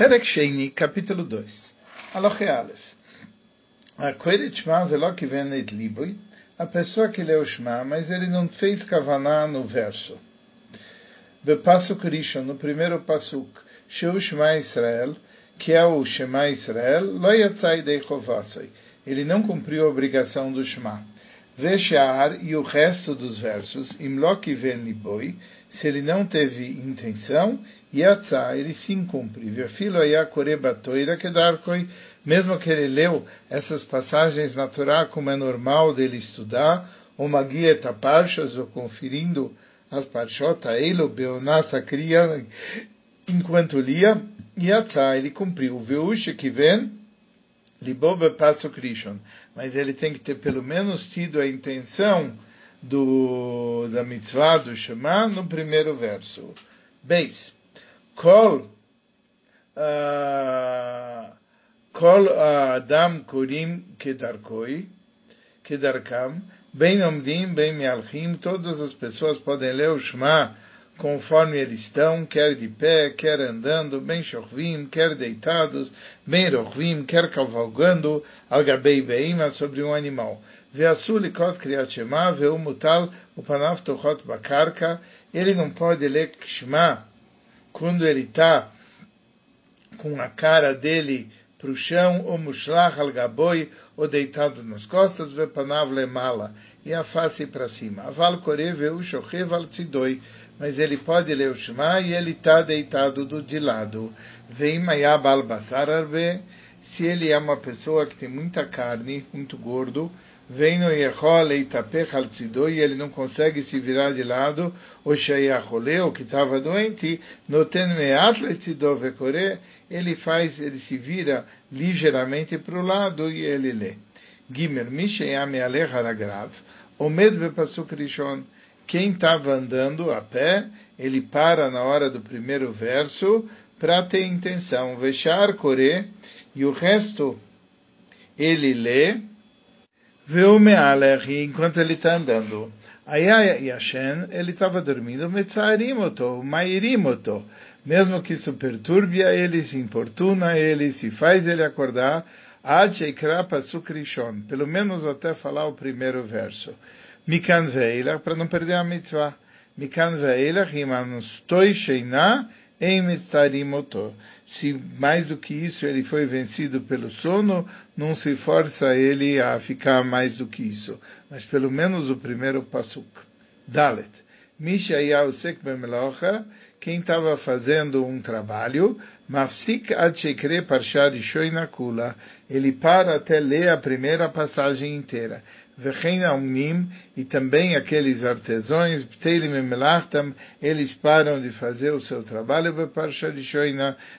Perek Sheini, capítulo 2. Aloche Aleph. A Koeret Shema velo kivenet libui, a pessoa que leu Shema, mas ele não fez kavaná no verso. Rishon, no primeiro pasuk, Sheu Shema Israel, que é o Shema Israel, lo yatzai dei chovatzai. Ele não cumpriu a obrigação do Shema. Veshaar e o resto dos versos, Imlo kiven libui, se ele não teve intenção, Yatzá, ele sim cumpre. Vefilo ayakorebatoira kedarkoi, mesmo que ele leu essas passagens naturais como é normal dele estudar, ou magia taparchas, ou conferindo as parshot a ele, beonasa cria, enquanto lia, Yatzá, ele cumpriu. Veuche que vem, libobe passo krishon. Mas ele tem que ter pelo menos tido a intenção do, da mitzvah do Shema no primeiro verso. Beis. Kol Kol Adam Kurim Kedarkoi Kedarkam Bem Omdim, bem Mealchim, todas as pessoas podem ler o Shema conforme eles estão, quer de pé, quer andando, bem chorvim, quer deitados, bem rochvim, quer cavalgando, algabei beima, sobre um animal. Ve'asu likot kriyat shema, ve'u mutal upanav tochot bakarka, ele não pode ler Shema quando ele está com a cara dele para o chão, ou mushlach al gaboi, ou deitado nas costas, vepanav lemala, e a face para cima. Mas ele pode ler o Shema e ele está deitado do de lado. Vem mayab al basar arve, se ele é uma pessoa que tem muita carne, muito gordo, vem no Yehol Eitapech al e ele não consegue se virar de lado, o Shayachole, o que estava doente, Noten Meat Letzido Vekore, ele faz, ele se vira ligeiramente para o lado e ele lê. Gimer Mishayam Alech Haragrav, Omed Vepasuk Rishon, quem estava andando a pé, ele para na hora do primeiro verso para ter intenção. Veshar Kore, e o resto ele lê, Veumealer, enquanto ele está andando. Aí Yashen, ele estava dormindo, Metzaarimoto, Mairimoto. Mesmo que isso perturbe a ele, se importuna ele, se faz ele acordar, Ad Sukrishon, pelo menos até falar o primeiro verso. Mikan Veilach, para não perder a mitzvah. Mikan Veilach, Imanustoi Sheina, Em Mitzarimoto se mais do que isso ele foi vencido pelo sono, não se força ele a ficar mais do que isso. Mas pelo menos o primeiro pasuk. Dalet. Mishayahu Sek Bemelocha, quem estava fazendo um trabalho, Mafsik Ad Shekre Parshad Shoinakula, ele para até ler a primeira passagem inteira. Vechen Omnim, e também aqueles artesãos, Pteilim e eles param de fazer o seu trabalho de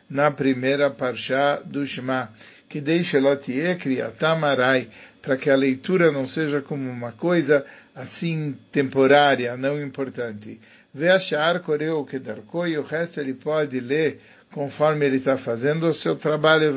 na primeira Parsha do Shema, que deixa Lotie Kriatamarai, para que a leitura não seja como uma coisa assim temporária, não importante. Veachar Koreu Kedarko, e o resto ele pode ler conforme ele está fazendo o seu trabalho,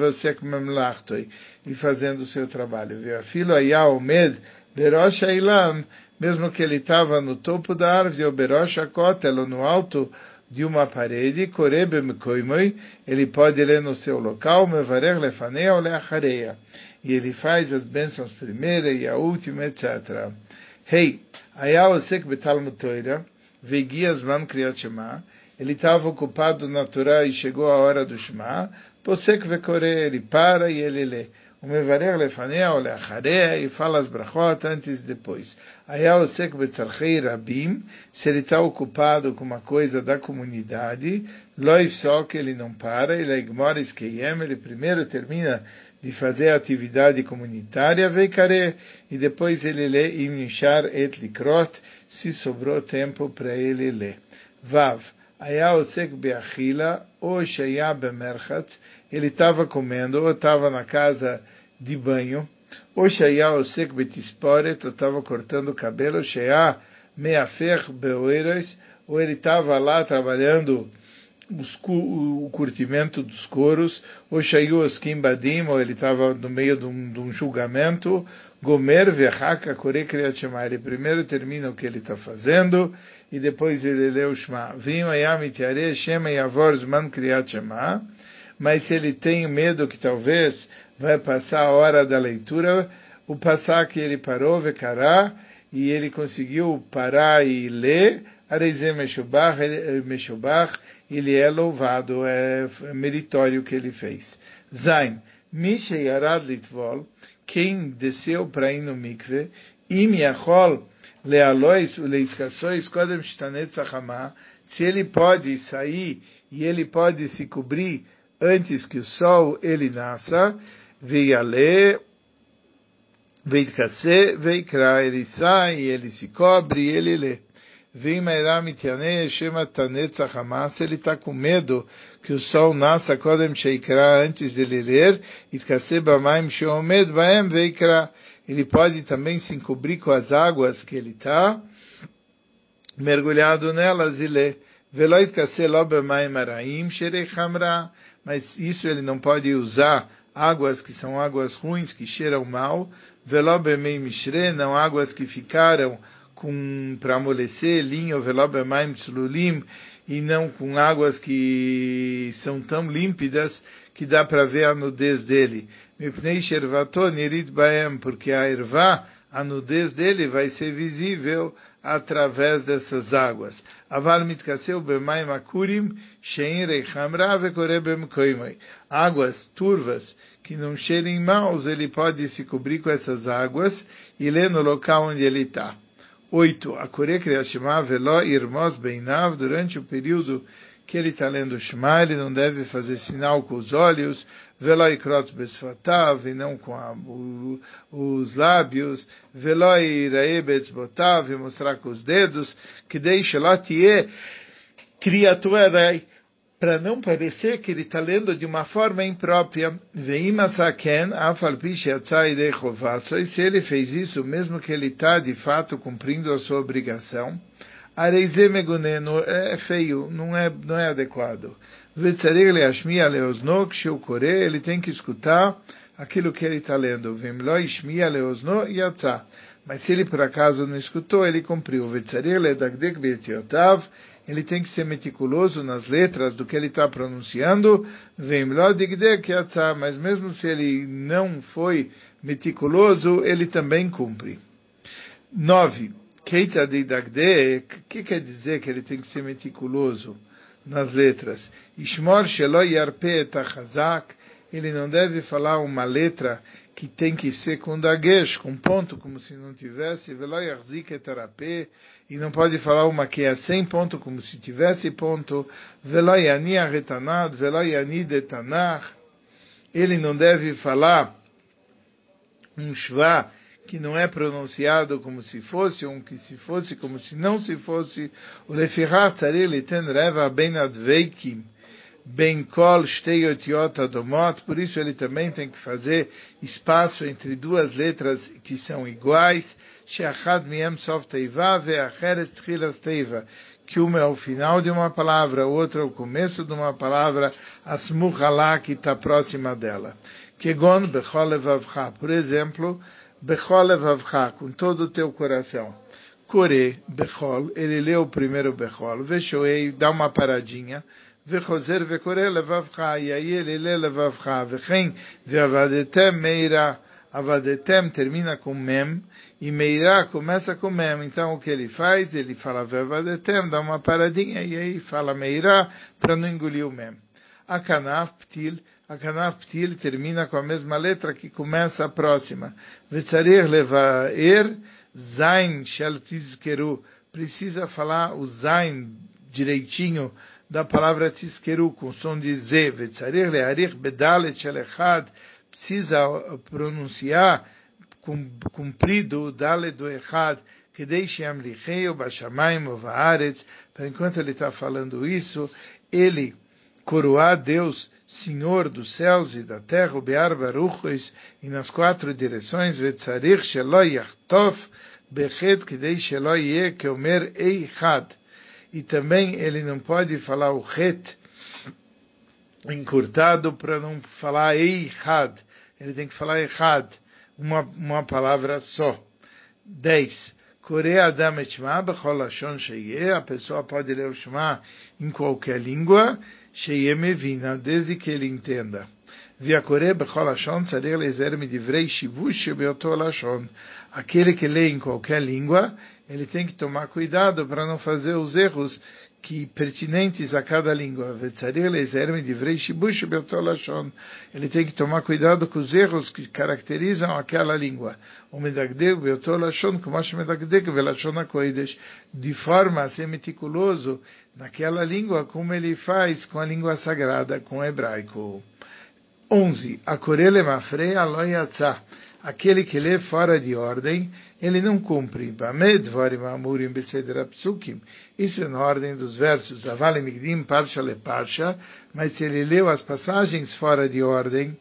e fazendo o seu trabalho. Veafilo Ayaomed, Berosh Ailam, mesmo que ele estava no topo da árvore, ou Berosh Akotel, ou no alto de uma parede, Korebe Mekoimoi, ele pode ler no seu local, Mevarer Lefanea ou Leachareia. E ele faz as bênçãos primeira e a última, etc. Hey, Aya Osek Betalmud Toira, Vegias Man Kriyat Shema, ele estava ocupado na Torá e chegou a hora do Shema, Posek Vekore, ele para e ele lê. O mevarer lefanea ou leacharea e fala as brachot antes e depois. Aí o sek betzarchei rabim, se ele está ocupado com uma coisa da comunidade, loif só que ele não para, ele igmora esqueiem, ele primeiro termina de fazer a atividade comunitária, veikare, e depois ele lê imnishar et likrot, se sobrou tempo para ele ler. Vav. Aya osek beachila, ou sheya bemerchat, ele estava comendo, ou estava na casa de banho, ou sheya osek betisporet, ou estava cortando o cabelo, sheya meafer beoeiros, ou ele estava lá trabalhando o curtimento dos coros, ou shayu oskim badim, ou ele estava no meio de um, de um julgamento, gomer vechaka kore kriyat ele primeiro termina o que ele está fazendo, e depois ele lê o Shema. Vim ayam itiare shema yavor zman kriyat shema, mas se ele tem medo que talvez vai passar a hora da leitura, o passar que ele parou, vecará, e ele conseguiu parar e ler, Areizé Meshubach, ele é louvado, é meritório que ele fez. Zain, Misha Yarad Litvol, quem desceu para ir no mikve, Im Yachol Lealois Uleiskasois Kodem Shtanet Sachama, se ele pode sair e ele pode se cobrir antes que o sol ele nasça, Veiale, Veitkase, Veikra, ele sai, ele se cobre ele lê. Ele está com medo que o sol nasça Kodem Sheikra antes de ele ler, ele pode também se encobrir com as águas que ele está, mergulhado nelas e ler. Mas isso ele não pode usar águas que são águas ruins, que cheiram mal, Velobemei Mishre, não águas que ficaram com para amolecer linho velobemaim tslulim e não com águas que são tão límpidas que dá para ver a nudez dele. Porque a ervá, a nudez dele vai ser visível através dessas águas. Águas turvas que não cheirem maus, ele pode se cobrir com essas águas e ler no local onde ele está. 8. Akure Kriyat Shema velo irmos beinav, durante o período que ele está lendo o Shema, ele não deve fazer sinal com os olhos, velo ikrot besfatav, e não com a, o, os lábios, velo irae betzbotav, e mostrar com os dedos, que deixe lá tie criatura para não parecer que ele está lendo de uma forma imprópria. E se ele fez isso, mesmo que ele está de fato cumprindo a sua obrigação, é feio, não é, não é adequado. Ele tem que escutar aquilo que ele está lendo. Mas se ele por acaso não escutou, ele cumpriu ele tem que ser meticuloso nas letras do que ele está pronunciando, mas mesmo se ele não foi meticuloso, ele também cumpre. 9. Keita o que quer dizer que ele tem que ser meticuloso nas letras? Ishmor shelo yarpe tachazak, ele não deve falar uma letra que tem que ser com dagesh, com ponto, como se não tivesse, velo yarzik etarape, e não pode falar uma que é sem ponto, como se tivesse ponto, veloyani arretanad, veloyani detanar, ele não deve falar um shva que não é pronunciado como se fosse, um que se fosse como se não se fosse, o lefirat ten reva ben adveikim, ben kol shteyot adomot, por isso ele também tem que fazer espaço entre duas letras que são iguais, sheachad miem sof ve'acheres tchilas teiva, que uma é o final de uma palavra, outra é o começo de uma palavra, asmuchalá, que está próxima dela. Kegon bechol por exemplo, Bechol Evavcha, com todo o teu coração. Kore, Bechol, ele leu o primeiro Bechol, Veshoei, dá uma paradinha, Vechozer, Vekore, Levavcha, e aí ele lê Levavcha, Vechem, Veavadetem, Meira, Avadetem termina com Mem, e Meira começa com Mem. Então o que ele faz? Ele fala Veavadetem, dá uma paradinha, e aí fala Meira, para não engolir o Mem. Akanaf, Ptil, a kanaf ptil termina com a mesma letra que começa a próxima. Vetzarir levaer, zain shel tizkeru, precisa falar o zain direitinho, da palavra tiskeru, com som de Z, vetzarir learich bedalet shelechad, precisa pronunciar cumprido o dalet do echad, que deixe amlicheu ovaaretz, para enquanto ele está falando isso, ele coroar Deus, Senhor dos céus e da terra, bear baruchos, e nas quatro direções, vetzarich shelo yachtof, bechet kidei shelo yeh, que omer eichad, e também ele não pode falar o het encurtado para não falar eichad. Ele tem que falar eichad, uma, uma palavra só. 10. Coreia Adam Bechol Lashon Sheye, a pessoa pode ler o Shema em qualquer língua, Sheyemevina, desde que ele entenda. Aquele que lê em qualquer língua, ele tem que tomar cuidado para não fazer os erros que pertinentes a cada língua. Ele tem que tomar cuidado com os erros que caracterizam aquela língua. De forma a ser meticuloso naquela língua, como ele faz com a língua sagrada, com o hebraico. 11. Akorele mafre aloyatza. Aquele que lê fora de ordem, ele não cumpre. Isso é na ordem dos versos. Avale migdim parsha le parsha. Mas se ele leu as passagens fora de ordem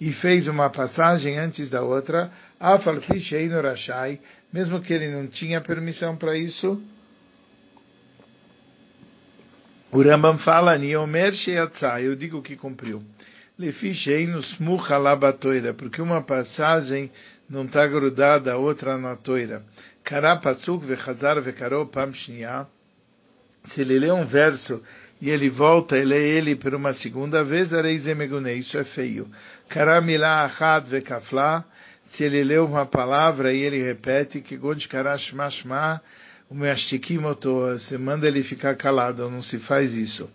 e fez uma passagem antes da outra, afal fisheinu rashai, mesmo que ele não tinha permissão para isso, o Rambam fala, Niomer sheyatzah, eu digo que cumpriu. Porque uma passagem não está grudada a outra na toira. Se ele lê um verso e ele volta e lê ele por uma segunda vez, isso é feio. Se ele lê uma palavra e ele repete, que o você manda ele ficar calado, não se faz isso.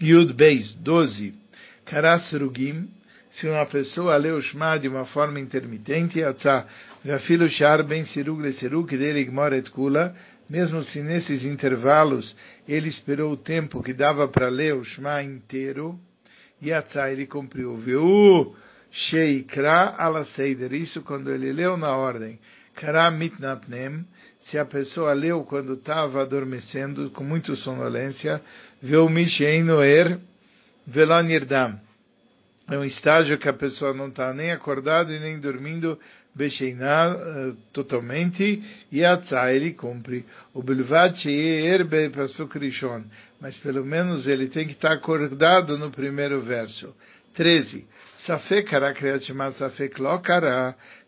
Yud Beis, 12. Karasrugim, se uma pessoa lê o Shema de uma forma intermitente, Atzah, Vafilo Shar Ben Sirug Le dele Gmoret Kula, mesmo se nesses intervalos ele esperou o tempo que dava para ler o Shema inteiro, e Atzah ele cumpriu. Viu Sheikra ala Seider, isso quando ele leu na ordem. Kara mitnapnem, se a pessoa leu quando estava adormecendo, com muita sonolência, viu Mishein Velanirdam. É um estágio que a pessoa não está nem acordado e nem dormindo Besheiná uh, totalmente, e Atzah ele cumpre. O Bilvat Erbe Rishon. Mas pelo menos ele tem que estar tá acordado no primeiro verso. 13.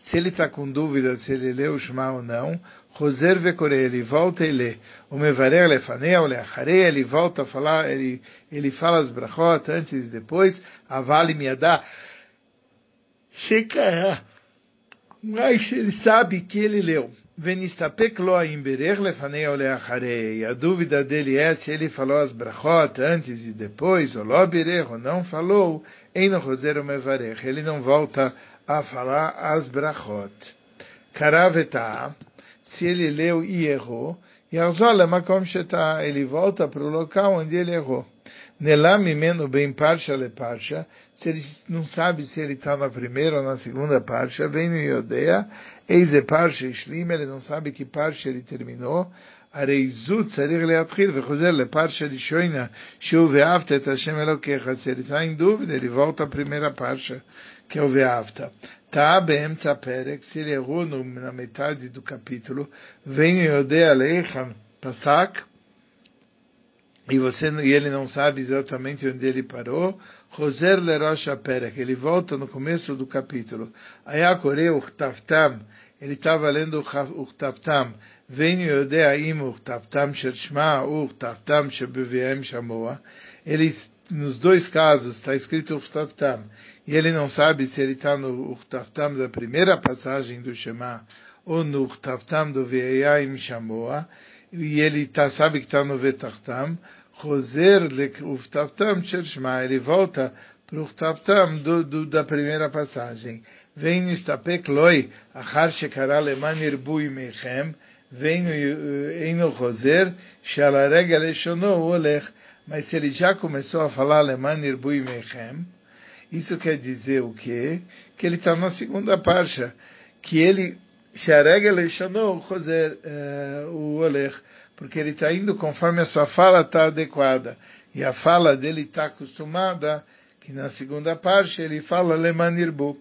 Se ele está com dúvida se ele leu o Shema ou não, Roser ele volta e lê. O o Leacharei, ele volta a falar, ele, ele fala as brachot antes e depois. Avali Miadá. Shekara. Mas ele sabe que ele leu. Oleacharei. A dúvida dele é se ele falou as brachot antes e depois, ou ou não falou. Ele não volta a falar as brachot. Karaveta, se ele leu e errou, sheta, ele volta para o local onde ele errou. Nelam imenu bem parsha le parsha, se ele não sabe se ele está na primeira ou na segunda parsha, vem no Yodea, Eize parsha ishlim, ele não sabe que parsha ele terminou, הרי צריך להתחיל וחוזר לפרשה ראשונה, שהוא ואהבת את השם אלוקיך. Se ele está em dúvida, ele volta à primeira parsha, que é o ואהבת. Tá באמצע הפרק, se ele errou na metade do capítulo, vem יודע leichan pasak, e você e ele não sabe exatamente onde ele parou, Roser Lerosh Perek, ele volta no começo do capítulo. Ayakore Uchtavtam, ele estava lendo Uchtavtam, Vem Yodea Im Uchtavtam Shel Shma Uchtavtam Shebeviem Shamoa. Ele, nos dois casos, está escrito Uchtavtam, e ele não sabe se ele está no Uchtavtam da primeira passagem do Shema, ou no Uchtavtam do Veyaim Shamoa, e ele tá, sabe que está no Vetachtam, Roser Uftavtam Shema, ele volta para o Uftavtam do, do, da primeira passagem. Vem nistapek loi, achar shekara leman irbui mechem, vem no Roser, shalarega leshono olech, mas se ele já começou a falar leman irbui mechem, isso quer dizer o quê? Que ele está na segunda parcha, que ele, o olech, porque ele está indo conforme a sua fala está adequada. E a fala dele está acostumada, que na segunda parte ele fala Lemanirbu.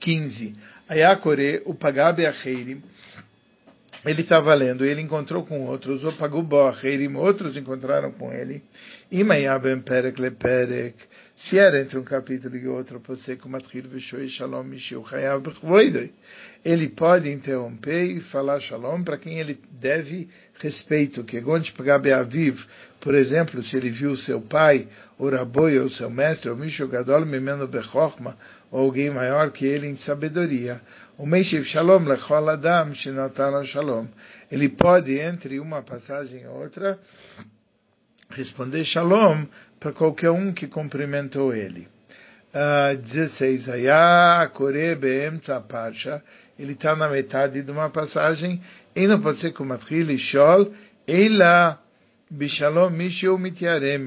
15. Ayakore, o Pagabe Acheirim, ele estava lendo, ele encontrou com outros, o Pagubo Acheirim, outros encontraram com ele. Imayabem Perek Le Perek, Se era entre um capítulo e outro, shalom ele pode interromper e falar shalom para quem ele deve respeito. Que onde pegar Beaviv, por exemplo, se ele viu seu pai, o Raboi, ou seu mestre, ou Mishu Gadol Mimeno Bechorma, ou alguém maior que ele em sabedoria. O Meishiv Shalom Lechol Adam Shinatala Shalom. Ele pode, entre uma passagem e outra, responder Shalom para qualquer um que cumprimentou ele. Uh, 16. Ayah Kore Beemtza. Ele está na metade de uma passagem. E ser como Matril Shol. Ela Bishalom Mishu Mitiarem.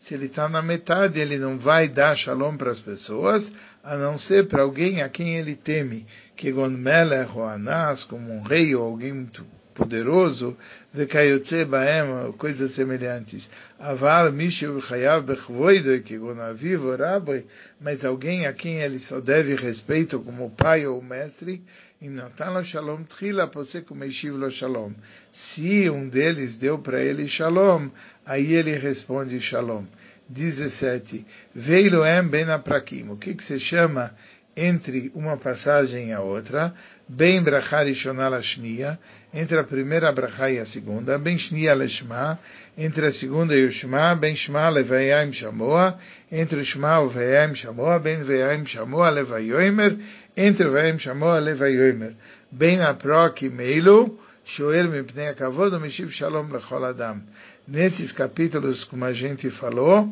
Se ele está na metade, ele não vai dar shalom para as pessoas, a não ser para alguém a quem ele teme, que Gon Melech ou Anas, como um rei ou alguém muito poderoso, vekayotze baem, coisas semelhantes. Aval mishu chayav bechvoido, que gonavivo rabbi, mas alguém a quem ele só deve respeito como pai ou mestre, em Natan Shalom Tchila, você Meishiv lo Shalom. Se um deles deu para ele Shalom, aí ele responde Shalom. 17. Veiloem ben aprakim. O que, que se chama entre uma passagem e a outra, bem brachá rishonah lashnia, entre a primeira brachá e a segunda, bem shnia leshma, entre a segunda e o shma, bem shma levayaim shamoa, entre o shma e veyaim shamoa, bem veyaim shamoa levayoimer, entre o veyaim shamoa levayoimer, bem aprok meilu, shoel mipnei akavod, mishiv shalom lechol adam. Nesses capítulos, como a gente falou,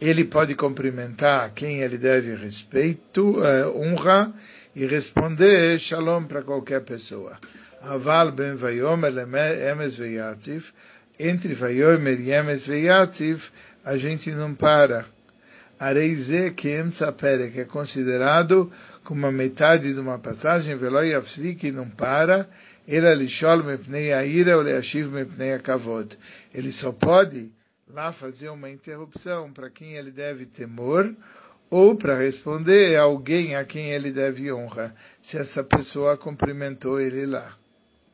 ele pode cumprimentar quem ele deve respeito, uh, honra, e responder shalom para qualquer pessoa. Aval ben vayomer emes veyatzif, entre vayomer e emes veyatzif, a gente não para. Areize que emsapere, que é considerado como a metade de uma passagem, veloi afsri, que não para, ele lishol mepnei aira ou leashiv mepnei akavod. Ele só pode lá fazer uma interrupção para quem ele deve temor ou para responder a alguém a quem ele deve honra, se essa pessoa cumprimentou ele lá.